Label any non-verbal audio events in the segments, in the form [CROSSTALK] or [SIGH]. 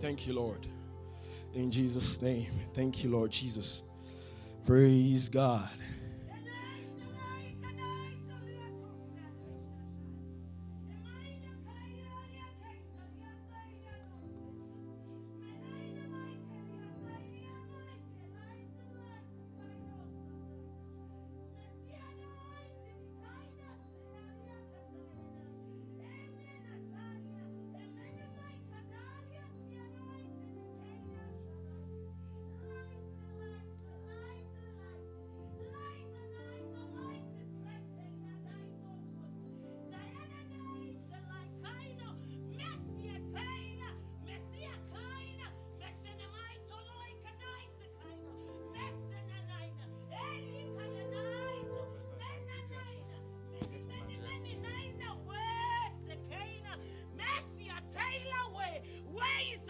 Thank you, Lord. In Jesus' name. Thank you, Lord Jesus. Praise God.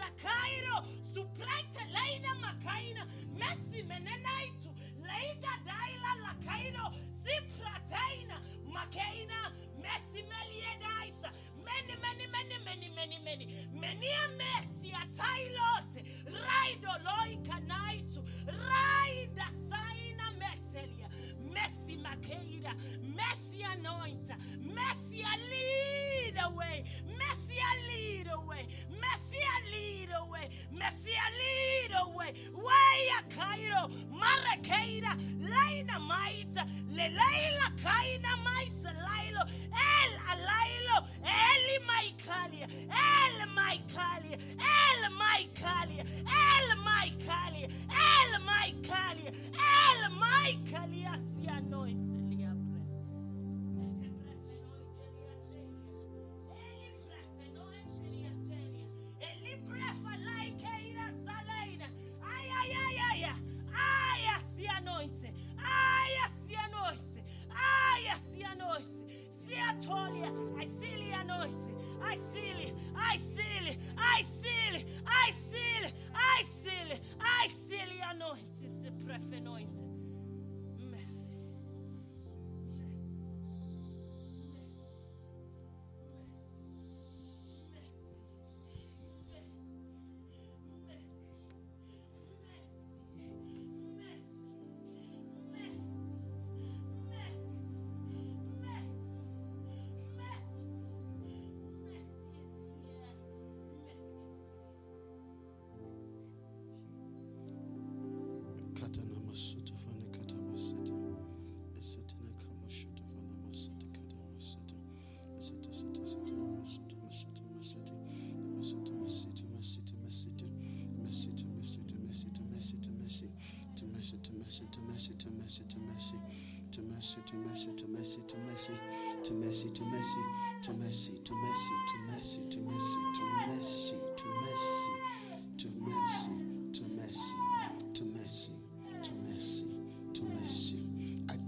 zakairo suplaite leida makaina mesi menenaitu laiga daila lakairo siprateina makaina mesi meliedaisa. Meni meni meni meni meni meni menia mesi atailote raido loikanaitu raida saina metelia. Mesi makeira. Mesi anointa. Mesi lead away. Mesi lead away. Messiah, lead away. Messiah, lead away. Waya Cairo, Marakeira, Laina Maita, Lelaila Kaina Maisa Lailo, El Alailo, Eli Maikalia, El Maikalia, El Maikalia, El Maikalia, El Maikalia, El Maikalia, the anointed.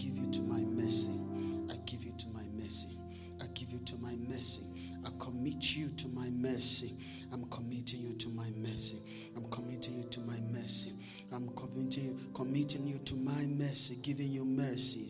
Committing you to my mercy, I give you to my mercy. I committing you to my mercy. I'm committing you, to my mercy. I'm committing you committing you to my mercy, giving you mercies,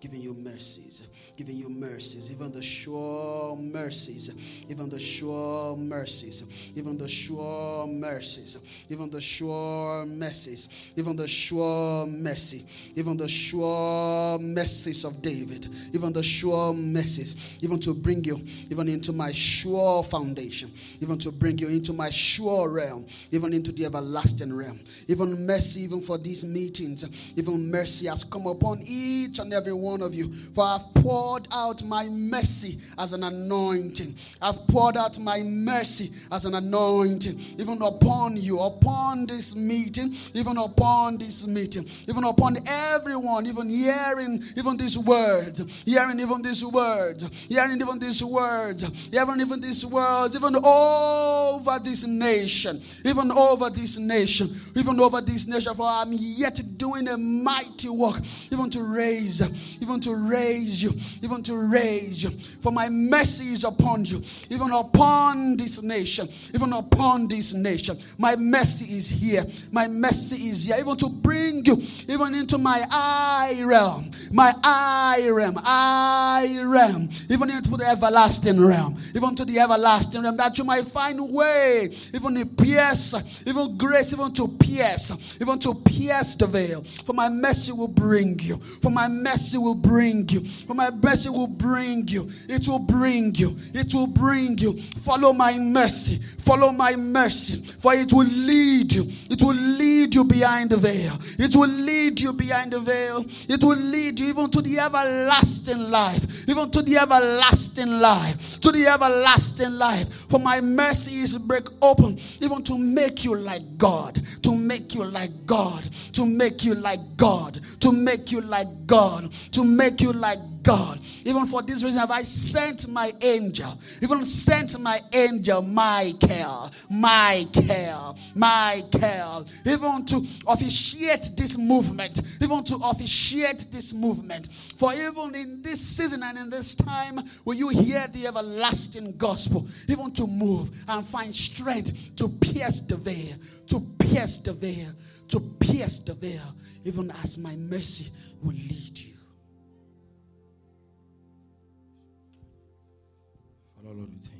giving you mercies, giving you mercies, even the sure mercies, even the sure mercies, even the sure mercies, even the sure mercies, even the sure mercy, even the sure mercies of David, even the sure mercies, even to bring you even into my sure foundation, even to bring you into my sure realm, even into the everlasting realm, even mercy, even for these meetings, even mercy has come upon each and every one of you. For I've poured out my mercy as an anointing. I've poured out my mercy as an anointing, even upon you, upon this meeting, even upon this meeting, even upon everyone, even hearing even these words, hearing even these words, hearing even these words, hearing even these words, even over this nation, even over this nation, even over this nation. For I'm yet doing a mighty work, even to raise, even to raise you, even to raise you. For my mercy is upon you, even upon this nation, even upon this nation. My mercy is here. My mercy is here, even to bring you even into my eye realm, my eye realm, eye realm, even into the everlasting realm, even to the everlasting realm, that you might find way even to pierce, even grace, even to pierce, even to pierce the veil. For my mercy will bring you. For my mercy will bring you. For my mercy will bring you. It will bring you. It will bring you. Follow my mercy. Follow my mercy. For it will lead you. It will lead you behind the veil. It will lead you behind the veil. It will lead you even to the everlasting life. Even to the everlasting life. To the everlasting life. For my mercy is break open. Even to make you like God. To make you like God. To make you like God. To make you like God. To make you like God. Even for this reason have I sent my angel. Even sent my angel, Michael, Michael, Michael. Even to officiate this movement. Even to officiate this movement. For even in this season and in this time, will you hear the everlasting gospel? Even to move and find strength to pierce the veil. To pierce the veil. To pierce the veil. Even as my mercy will lead you. Lord, we thank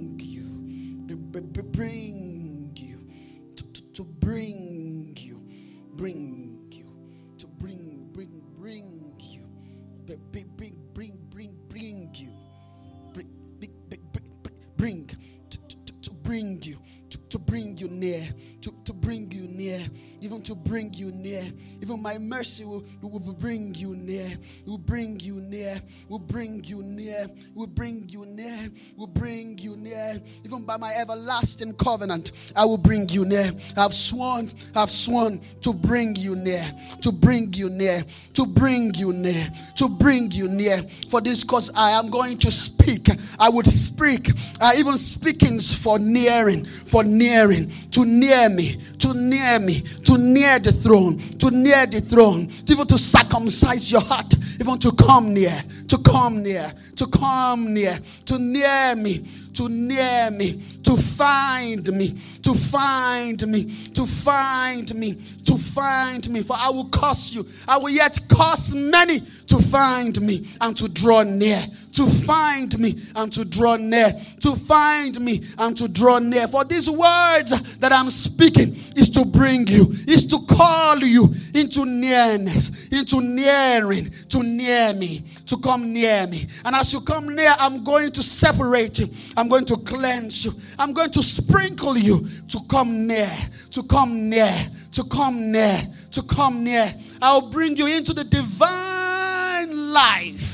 mercy will, will bring you near, will bring you near, will bring you near, will bring you near, will bring Even by my everlasting covenant, I will bring you near. I've sworn, I've sworn to bring you near, to bring you near, to bring you near, to bring you near. For this cause I am going to speak. I would speak, uh, even speakings for nearing, for nearing, to near me, to near me, to near the throne, to near the throne, even to circumcise your heart, even to come near, to come near, to come near, to near me, to near me, to find me, to find me, to find me, to find me. For I will cause you, I will yet cause many to find me and to draw near, to find me and to draw near, to find me and to draw near. For these words that I'm speaking is to bring you, is to call you into nearness, into nearing, to near me, to come near me. And as you come near, I'm going to separate you, I'm going to cleanse you, I'm going to sprinkle you to come near, to come near, to come near, to come near. I'll bring you into the divine life.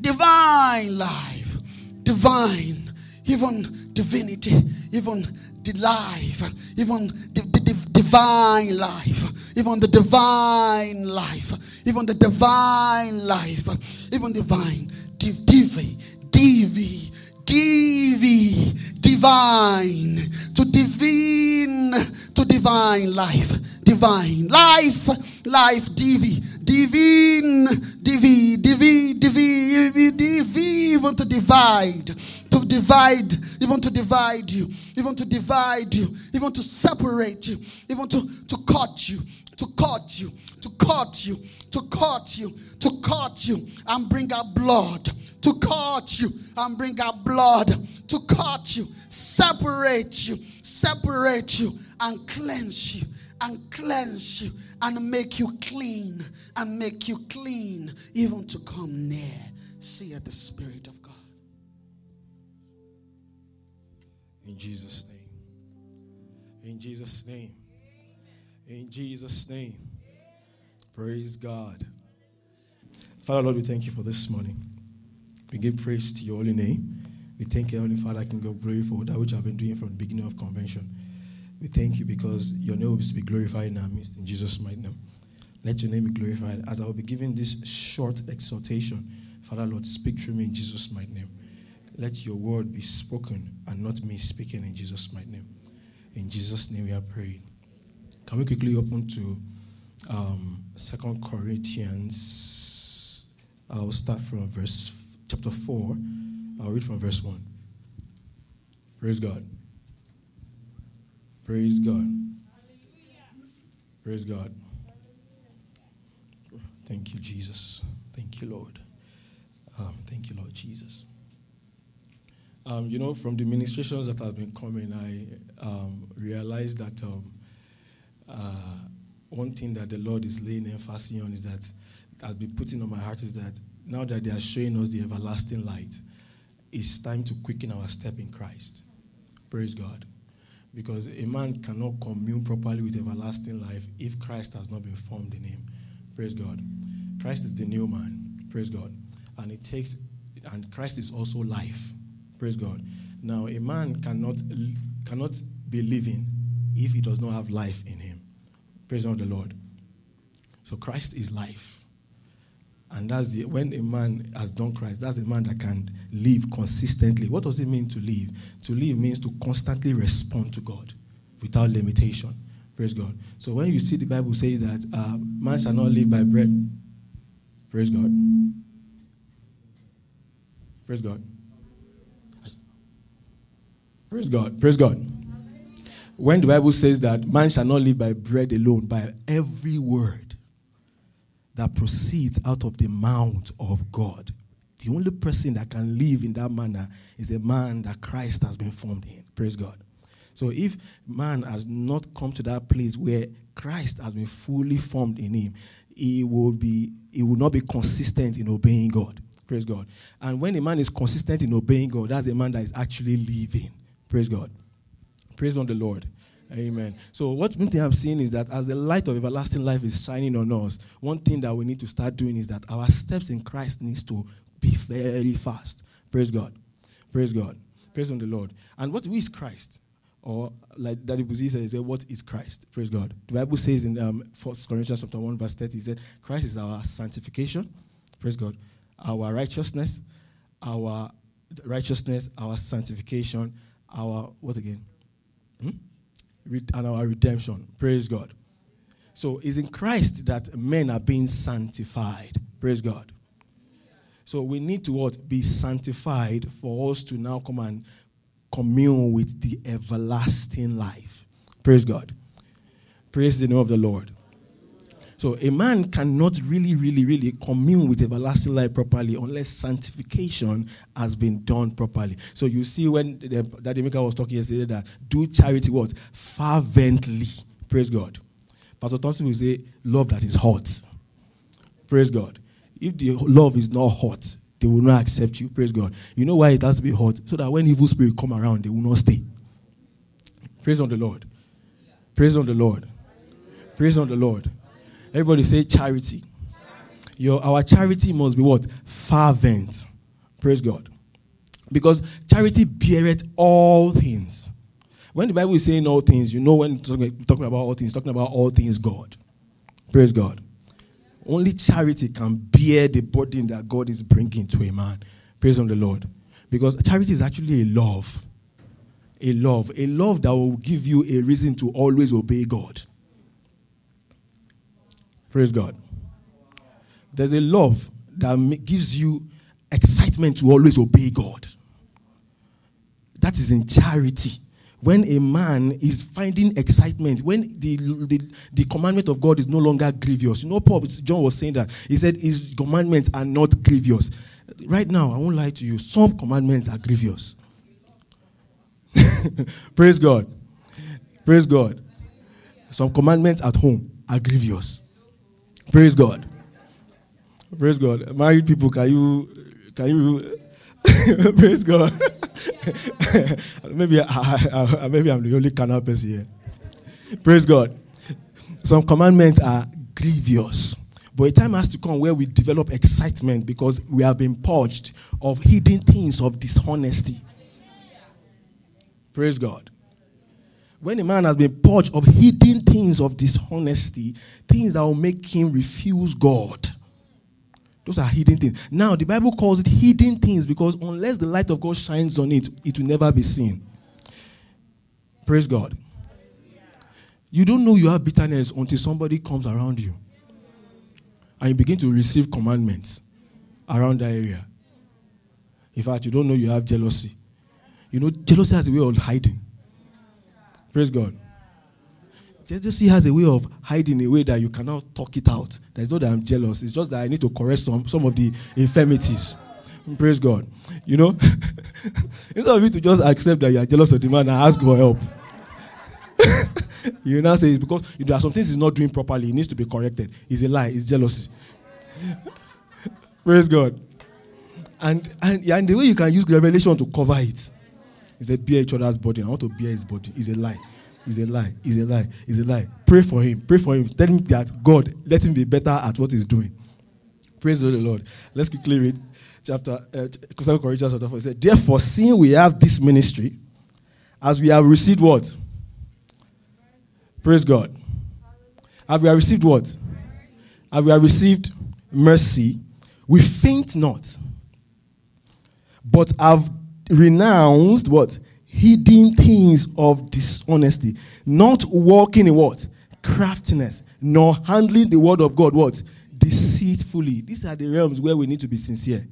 Div- div- divine life. Divine. Even divinity. Even the life. Even the, the div- divine life. Even the divine life. Even the divine life. Even divine. Div- divi. Divi. Divi. Divine. To divine. To divine life. Divine life. Life. Divi. Divine. Divi. Divi. Divi. Divi. Even to divide. To divide. Even to divide you. Even to divide you. Even to separate you. Even to, to cut you. To cut you. To cut you. To cut you. To cut you. And bring out blood. To cut you. And bring out blood. To cut you. Separate you. Separate you. And cleanse you and cleanse you and make you clean and make you clean even to come near. See at the Spirit of God. In Jesus' name. In Jesus' name. In Jesus' name. Praise God. Father, Lord, we thank you for this morning. We give praise to your holy name. We thank you, Heavenly Father, King of glory, for that which have been doing from the beginning of convention. We thank you because your name will be glorified in our midst in Jesus' mighty name. Let your name be glorified. As I will be giving this short exhortation, Father, Lord, speak through me in Jesus' mighty name. Let your word be spoken and not me speaking in Jesus' mighty name. In Jesus' name we are praying. Can we quickly open to um, 2 Corinthians? I'll start from verse chapter 4. I'll read from verse 1. Praise God. Praise God. Praise God. Thank you, Jesus. Thank you, Lord. Um, thank you, Lord Jesus. Um, you know, from the ministrations that have been coming, I um, realized that um, uh, one thing that the Lord is laying emphasis on is that, has been putting on my heart is that now that they are showing us the everlasting light, it's time to quicken our step in Christ. Praise God. Because a man cannot commune properly with everlasting life if Christ has not been formed in him. Praise God. Christ is the new man. Praise God. And it takes, and Christ is also life. Praise God. Now, a man cannot, cannot be living if he does not have life in him. Praise the Lord. So Christ is life. And that's the when a man has done Christ, that's a man that can live consistently. What does it mean to live? To live means to constantly respond to God without limitation. Praise God. So when you see the Bible says that uh, man shall not live by bread, praise God. Praise God. Praise God. Praise God. When the Bible says that man shall not live by bread alone, by every word that proceeds out of the mouth of God. The only person that can live in that manner is a man that Christ has been formed in. Praise God. So if man has not come to that place where Christ has been fully formed in him, he will be he will not be consistent in obeying God. Praise God. And when a man is consistent in obeying God, that's a man that is actually living. Praise God. Praise on the Lord. Amen. So what one thing I'm seeing is that as the light of everlasting life is shining on us, one thing that we need to start doing is that our steps in Christ needs to be very fast. Praise God. Praise God. Praise on the Lord. And what is Christ? Or like Daddy Buzi said, what is Christ? Praise God. The Bible says in um, 1 Corinthians chapter 1, verse 30, he said, Christ is our sanctification. Praise God. Our righteousness, our righteousness, our sanctification, our what again? Hmm? And our redemption. Praise God. So it's in Christ that men are being sanctified. Praise God. So we need to what? Be sanctified for us to now come and commune with the everlasting life. Praise God. Praise the name of the Lord. So a man cannot really, really, really commune with everlasting life properly unless sanctification has been done properly. So you see when the, Daddy Maker was talking yesterday that do charity what? Fervently. Praise God. Pastor Thompson will say, love that is hot. Praise God. If the love is not hot, they will not accept you. Praise God. You know why it has to be hot? So that when evil spirit come around, they will not stay. Praise on the Lord. Praise on the Lord. Praise on the Lord. Everybody say charity. Your, our charity must be what? Fervent. Praise God. Because charity beareth all things. When the Bible is saying all things, you know when talking, talking about all things, talking about all things God. Praise God. Only charity can bear the burden that God is bringing to a man. Praise on the Lord. Because charity is actually a love. A love. A love that will give you a reason to always obey God. Praise God. There's a love that gives you excitement to always obey God. That is in charity. When a man is finding excitement, when the, the, the commandment of God is no longer grievous. You know, Paul, John was saying that. He said his commandments are not grievous. Right now, I won't lie to you, some commandments are grievous. [LAUGHS] Praise God. Praise God. Some commandments at home are grievous. Praise God. Praise God. Married people, can you can you [LAUGHS] praise God? [LAUGHS] maybe I, I, maybe I'm the only carnal person here. Praise God. Some commandments are grievous. But a time has to come where we develop excitement because we have been purged of hidden things of dishonesty. Praise God. When a man has been purged of hidden things of dishonesty, things that will make him refuse God. Those are hidden things. Now, the Bible calls it hidden things because unless the light of God shines on it, it will never be seen. Praise God. You don't know you have bitterness until somebody comes around you and you begin to receive commandments around that area. In fact, you don't know you have jealousy. You know, jealousy has a way of hiding. Praise God. Jealousy has a way of hiding a way that you cannot talk it out. That's not that I'm jealous. It's just that I need to correct some, some of the infirmities. Praise God. You know, [LAUGHS] instead of you to just accept that you are jealous of the man and ask for help, [LAUGHS] you now say it's because there are some things he's not doing properly. He needs to be corrected. It's a lie. It's jealousy. [LAUGHS] Praise God. And, and, and the way you can use revelation to cover it. He said, bear each other's body. I want to bear his body. It's a lie. It's a lie. It's a lie. It's a lie. Pray for him. Pray for him. Tell him that God, let him be better at what he's doing. Praise the Lord. Let's quickly read chapter, uh, Corinthians chapter 4. He said, Therefore, seeing we have this ministry, as we have received what? Praise God. Have we have received what? Have we have received mercy? We faint not, but have renounced what? Hidden things of dishonesty, not walking in what? Craftiness, nor handling the word of God what? Deceitfully. These are the realms where we need to be sincere.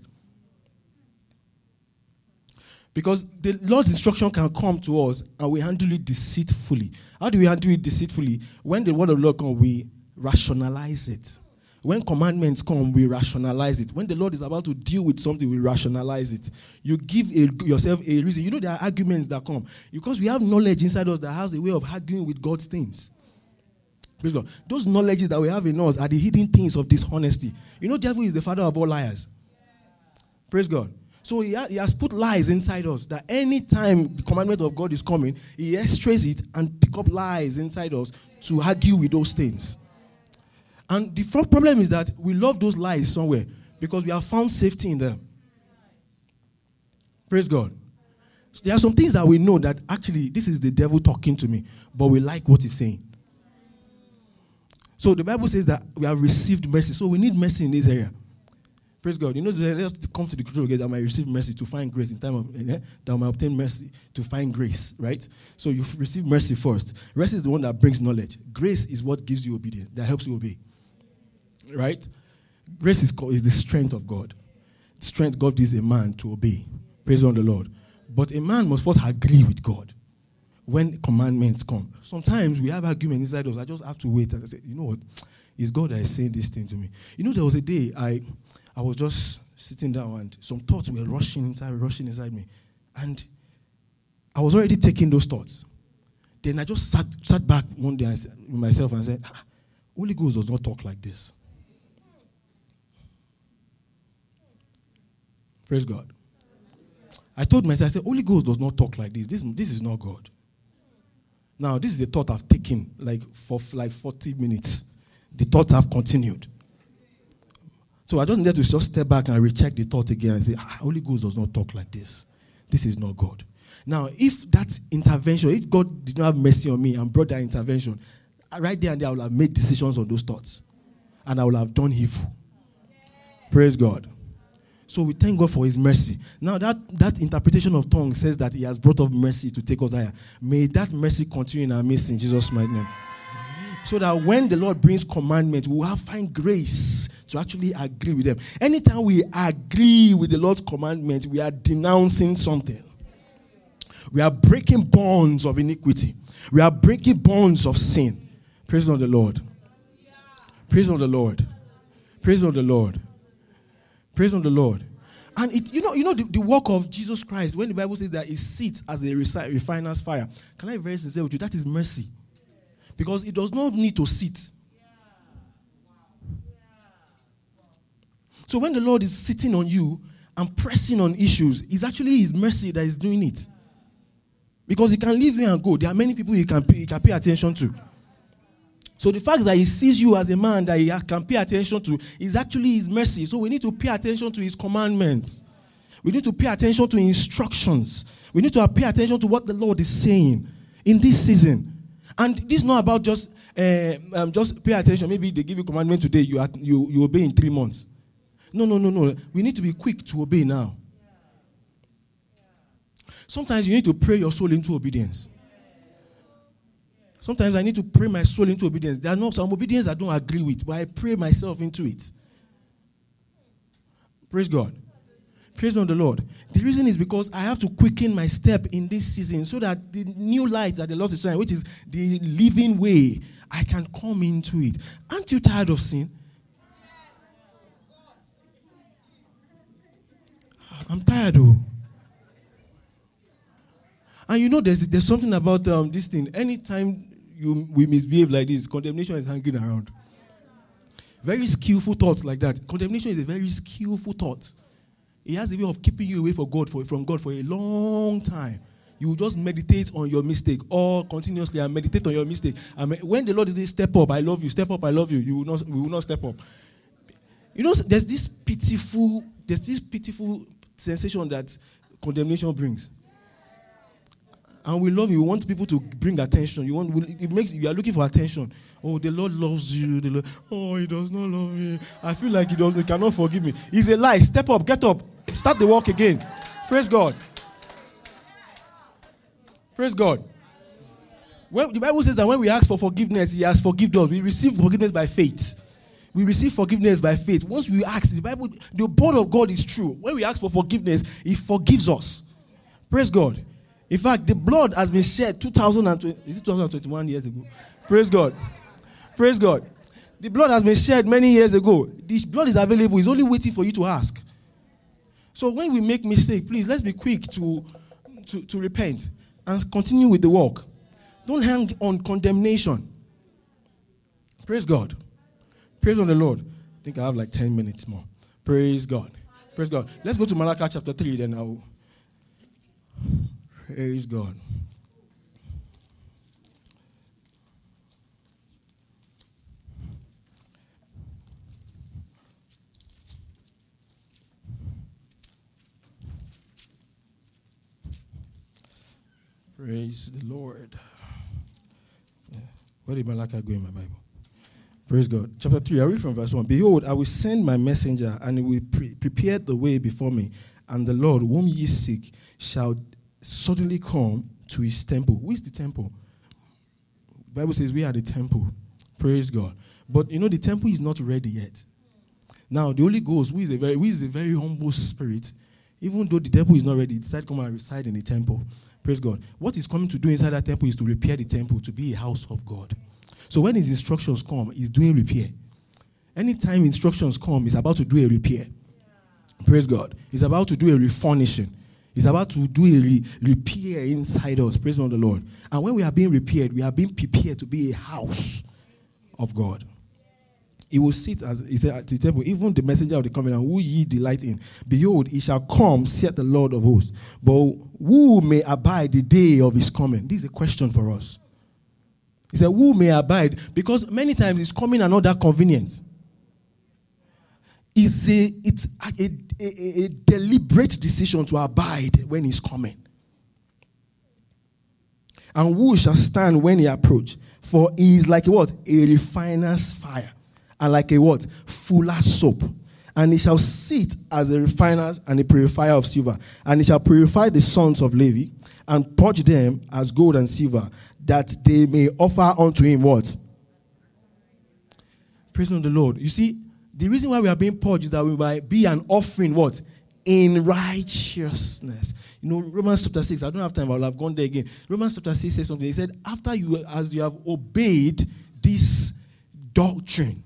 Because the Lord's instruction can come to us and we handle it deceitfully. How do we handle it deceitfully? When the word of the Lord comes, we rationalize it. When commandments come, we rationalize it. When the Lord is about to deal with something, we rationalize it. You give a, yourself a reason. You know, there are arguments that come because we have knowledge inside us that has a way of arguing with God's things. Praise God. Those knowledges that we have in us are the hidden things of dishonesty. You know, devil is the father of all liars. Praise God. So he, ha- he has put lies inside us that anytime the commandment of God is coming, he extrays it and pick up lies inside us to argue with those things. And the front problem is that we love those lies somewhere because we have found safety in them. Praise God. So there are some things that we know that actually this is the devil talking to me, but we like what he's saying. So the Bible says that we have received mercy. So we need mercy in this area. Praise God. You know, let's come to the crucial again that I might receive mercy to find grace in time of eh, that I might obtain mercy to find grace, right? So you receive mercy first. Mercy is the one that brings knowledge. Grace is what gives you obedience, that helps you obey. Right? Grace is, called, is the strength of God. Strength God gives a man to obey. Praise on the Lord. But a man must first agree with God when commandments come. Sometimes we have arguments inside us. I just have to wait and say, you know what? It's God that is saying this thing to me. You know, there was a day I I was just sitting down and some thoughts were rushing inside, rushing inside me. And I was already taking those thoughts. Then I just sat, sat back one day with myself and said, ah, Holy Ghost does not talk like this. Praise God. I told myself, I said, Holy Ghost does not talk like this. This, this is not God. Now, this is the thought I've taken like for like 40 minutes. The thoughts have continued. So I just need to just step back and recheck the thought again and say, ah, Holy Ghost does not talk like this. This is not God. Now, if that intervention, if God did not have mercy on me and brought that intervention, right there and there, I would have made decisions on those thoughts. And I would have done evil. Praise God. So we thank God for his mercy. Now that, that interpretation of tongue says that he has brought up mercy to take us higher. May that mercy continue in our midst in Jesus' mighty name. So that when the Lord brings commandment, we will find grace to actually agree with them. Anytime we agree with the Lord's commandment, we are denouncing something. We are breaking bonds of iniquity. We are breaking bonds of sin. Praise the Lord. Praise the Lord. Praise the Lord. Praise on the Lord. And it, you know, you know the, the, work of Jesus Christ, when the Bible says that he sits as a refiner's fire. Can I be very sincere with you? That is mercy. Because it does not need to sit. So when the Lord is sitting on you and pressing on issues, it's actually His mercy that is doing it. Because he can leave you and go. There are many people he can pay, he can pay attention to. So the fact that he sees you as a man that he can pay attention to is actually his mercy. So we need to pay attention to his commandments. We need to pay attention to instructions. We need to pay attention to what the Lord is saying in this season. And this is not about just uh, um, just pay attention. Maybe they give you commandment today, you, are, you you obey in three months. No, no, no, no. We need to be quick to obey now. Sometimes you need to pray your soul into obedience. Sometimes I need to pray my soul into obedience. There are not some obedience I don't agree with, but I pray myself into it. Praise God. Praise on the Lord. The reason is because I have to quicken my step in this season so that the new light that the Lord is shining, which is the living way, I can come into it. Aren't you tired of sin? I'm tired, though. And you know, there's, there's something about um, this thing. Anytime you, we misbehave like this, condemnation is hanging around. Very skillful thoughts like that. Condemnation is a very skillful thought. It has a way of keeping you away from God for, from God for a long time. You just meditate on your mistake or continuously and meditate on your mistake. And when the Lord is saying, step up, I love you, step up, I love you, you will not, we will not step up. You know, there's this pitiful, there's this pitiful sensation that condemnation brings and we love you. We want people to bring attention. You want it makes you are looking for attention. Oh, the Lord loves you. The Lord, oh, He does not love me. I feel like He does. He cannot forgive me. It's a lie. Step up, get up, start the walk again. Praise God. Praise God. When, the Bible says that when we ask for forgiveness, He has forgiven us. We receive forgiveness by faith. We receive forgiveness by faith. Once we ask, the Bible, the word of God is true. When we ask for forgiveness, He forgives us. Praise God. In fact, the blood has been shed 2020, is it 2021 years ago? Praise God. Praise God. The blood has been shed many years ago. This blood is available. It's only waiting for you to ask. So when we make mistake, please let's be quick to, to, to repent and continue with the work. Don't hang on condemnation. Praise God. Praise on the Lord. I think I have like 10 minutes more. Praise God. Praise God. Let's go to Malachi chapter 3, then I'll. Praise God. Praise the Lord. Where did Malachi go in my Bible? Praise God. Chapter 3, I read from verse 1. Behold, I will send my messenger, and he will pre- prepare the way before me. And the Lord, whom ye seek, shall suddenly come to his temple. Who is the temple? The Bible says we are the temple. Praise God. But you know, the temple is not ready yet. Now, the Holy Ghost, who is a very, who is a very humble spirit, even though the temple is not ready, decided to come and reside in the temple. Praise God. What he's coming to do inside that temple is to repair the temple, to be a house of God. So when his instructions come, he's doing repair. Anytime instructions come, he's about to do a repair. Praise God. He's about to do a refurnishing. He's about to do a re- repair inside us. Praise the Lord. And when we are being repaired, we are being prepared to be a house of God. He will sit as he said at the temple, even the messenger of the covenant, who ye delight in. Behold, he shall come, saith the Lord of hosts. But who may abide the day of his coming? This is a question for us. He said, Who may abide? Because many times it's coming and not that convenient. It's a, it's a, a, a deliberate decision to abide when he's coming. And who shall stand when he approach? For he is like a what? A refiner's fire. And like a what? Fuller soap. And he shall sit as a refiner and a purifier of silver. And he shall purify the sons of Levi and purge them as gold and silver, that they may offer unto him what? Praise the Lord. You see, the reason why we are being purged is that we might be an offering what? In righteousness. You know, Romans chapter 6, I don't have time, but I'll have gone there again. Romans chapter 6 says something. He said, After you, as you have obeyed this doctrine,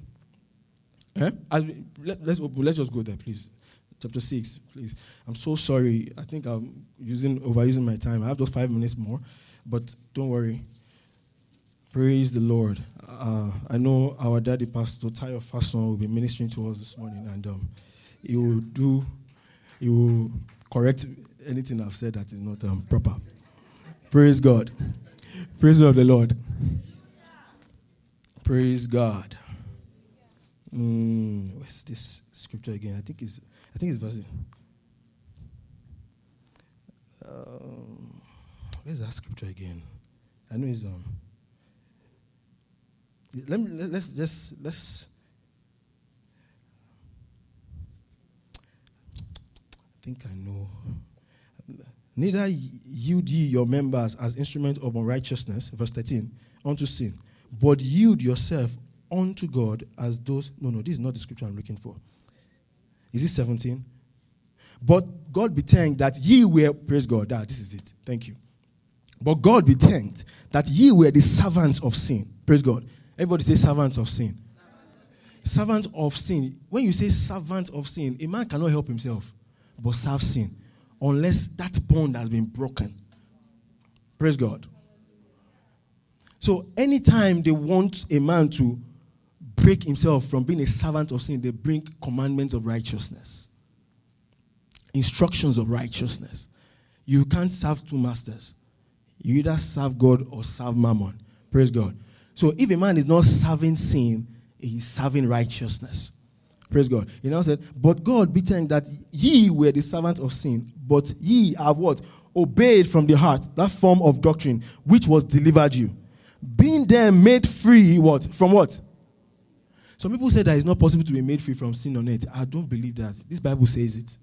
eh? As we, let, let's, let's just go there, please. Chapter 6, please. I'm so sorry. I think I'm using overusing my time. I have just five minutes more, but don't worry. Praise the Lord. Uh, I know our daddy, Pastor Tayo Fason, will be ministering to us this morning, and um, he will do, he will correct anything I've said that is not um, proper. Praise God. Praise of the Lord. Praise God. Mm, what's this scripture again? I think it's I think it's verse. Um, where's that scripture again? I know it's um. Let me let's just let's. I think I know. Neither yield ye your members as instruments of unrighteousness, verse 13, unto sin, but yield yourself unto God as those. No, no, this is not the scripture I'm looking for. Is it 17? But God be thanked that ye were, praise God, ah, this is it. Thank you. But God be thanked that ye were the servants of sin. Praise God. Everybody say servants of sin. Servant of sin. When you say servant of sin, a man cannot help himself but serve sin unless that bond has been broken. Praise God. So, anytime they want a man to break himself from being a servant of sin, they bring commandments of righteousness, instructions of righteousness. You can't serve two masters. You either serve God or serve mammon. Praise God. So, if a man is not serving sin, he's serving righteousness. Praise God. He now said, But God be thanked that ye were the servants of sin, but ye have what? Obeyed from the heart that form of doctrine which was delivered you. Being then made free, what? From what? Some people say that it's not possible to be made free from sin on earth. I don't believe that. This Bible says it.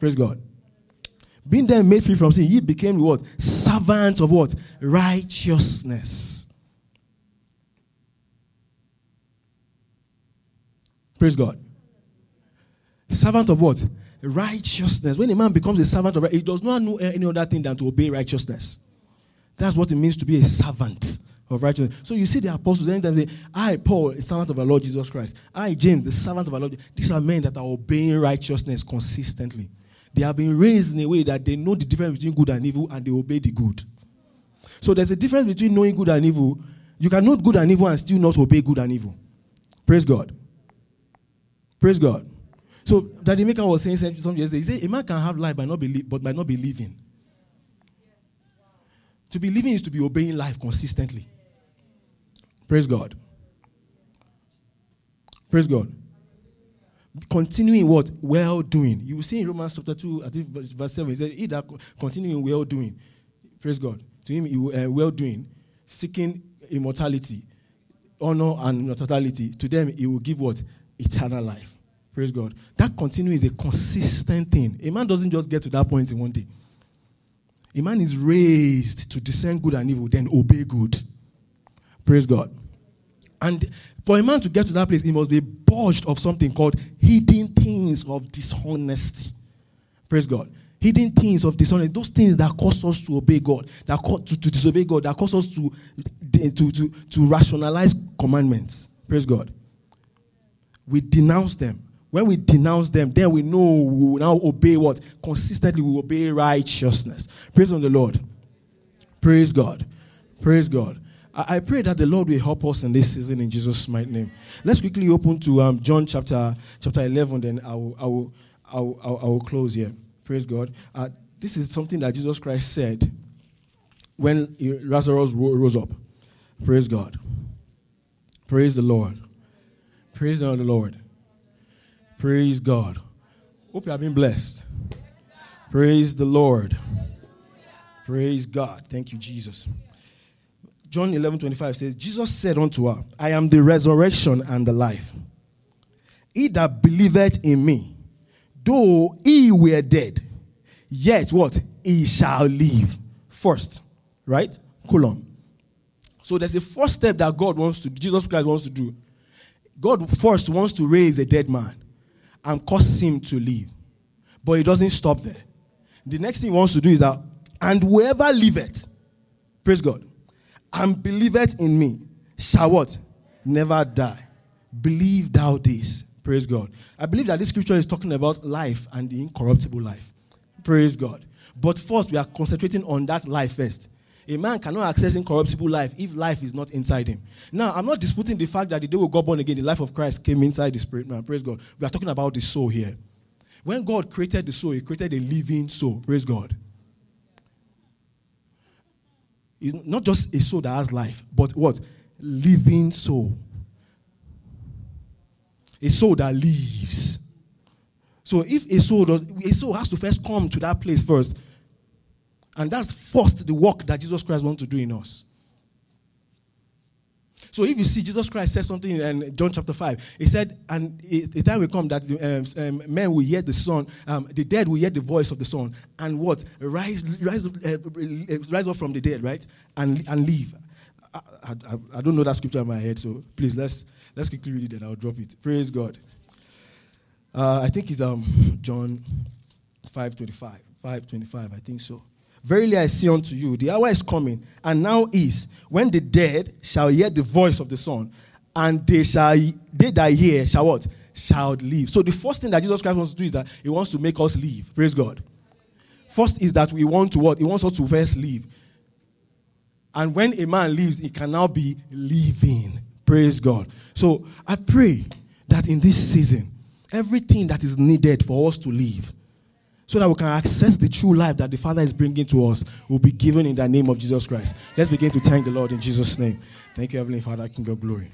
Praise God. Being then made free from sin, ye became what? Servants of what? Righteousness. Praise God. Servant of what? Righteousness. When a man becomes a servant of he does not know any other thing than to obey righteousness. That's what it means to be a servant of righteousness. So you see the apostles anytime they say, I, Paul, a servant of our Lord Jesus Christ. I, James, the servant of our Lord. These are men that are obeying righteousness consistently. They have been raised in a way that they know the difference between good and evil and they obey the good. So there's a difference between knowing good and evil. You can know good and evil and still not obey good and evil. Praise God. Praise God. So Daddy Maker was saying something yesterday. He said a man can have life but not be but might not be living. To be living is to be obeying life consistently. Praise God. Praise God. Continuing what? Well doing. You will see in Romans chapter 2, I think verse 7, he said, He that continuing well doing. Praise God. To him, uh, well doing, seeking immortality, honor and immortality. To them, he will give what? Eternal life. Praise God. That continue is a consistent thing. A man doesn't just get to that point in one day. A man is raised to discern good and evil, then obey good. Praise God. And for a man to get to that place, he must be purged of something called hidden things of dishonesty. Praise God. Hidden things of dishonesty, those things that cause us to obey God, that cause, to, to disobey God, that cause us to, to, to, to rationalize commandments. Praise God we denounce them. When we denounce them, then we know we will now obey what? Consistently, we obey righteousness. Praise on the Lord. Praise God. Praise God. I, I, pray that the Lord will help us in this season in Jesus' mighty name. Let's quickly open to um, John chapter chapter 11, then I will, I will, I will, I will close here. Praise God. Uh, this is something that Jesus Christ said when Lazarus rose up. Praise God. Praise the Lord. Praise the Lord. Praise God. Hope you have been blessed. Praise the Lord. Praise God. Thank you, Jesus. John 11 25 says, Jesus said unto her, I am the resurrection and the life. He that believeth in me, though he were dead, yet what? He shall live. First, right? Colon. So there's a first step that God wants to, Jesus Christ wants to do God first wants to raise a dead man and cause him to live. But he doesn't stop there. The next thing he wants to do is that, and whoever liveth, praise God, and believeth in me, shall what? Never die. Believe thou this. Praise God. I believe that this scripture is talking about life and the incorruptible life. Praise God. But first, we are concentrating on that life first. A man cannot access incorruptible life if life is not inside him. Now, I'm not disputing the fact that the day we got born again, the life of Christ came inside the spirit man. Praise God. We are talking about the soul here. When God created the soul, He created a living soul. Praise God. It's not just a soul that has life, but what? Living soul. A soul that lives. So if a soul does, a soul has to first come to that place first. And that's first the work that Jesus Christ wants to do in us. So if you see Jesus Christ said something in John chapter 5, he said, and the time will come that um, um, men will hear the son, um, the dead will hear the voice of the son, and what? Rise, rise, uh, rise up from the dead, right? And, and leave. I, I, I, don't know that scripture in my head, so please let's, let's quickly read it and I'll drop it. Praise God. Uh, I think it's um, John 5.25. 5.25, I think so. Verily I say unto you, the hour is coming, and now is, when the dead shall hear the voice of the Son, and they shall they that hear shall what? Shall live. So the first thing that Jesus Christ wants to do is that he wants to make us live. Praise God. First is that we want to what? He wants us to first live. And when a man lives, he can now be living. Praise God. So I pray that in this season, everything that is needed for us to live, so that we can access the true life that the Father is bringing to us will be given in the name of Jesus Christ. Let's begin to thank the Lord in Jesus' name. Thank you, Heavenly Father, King of glory.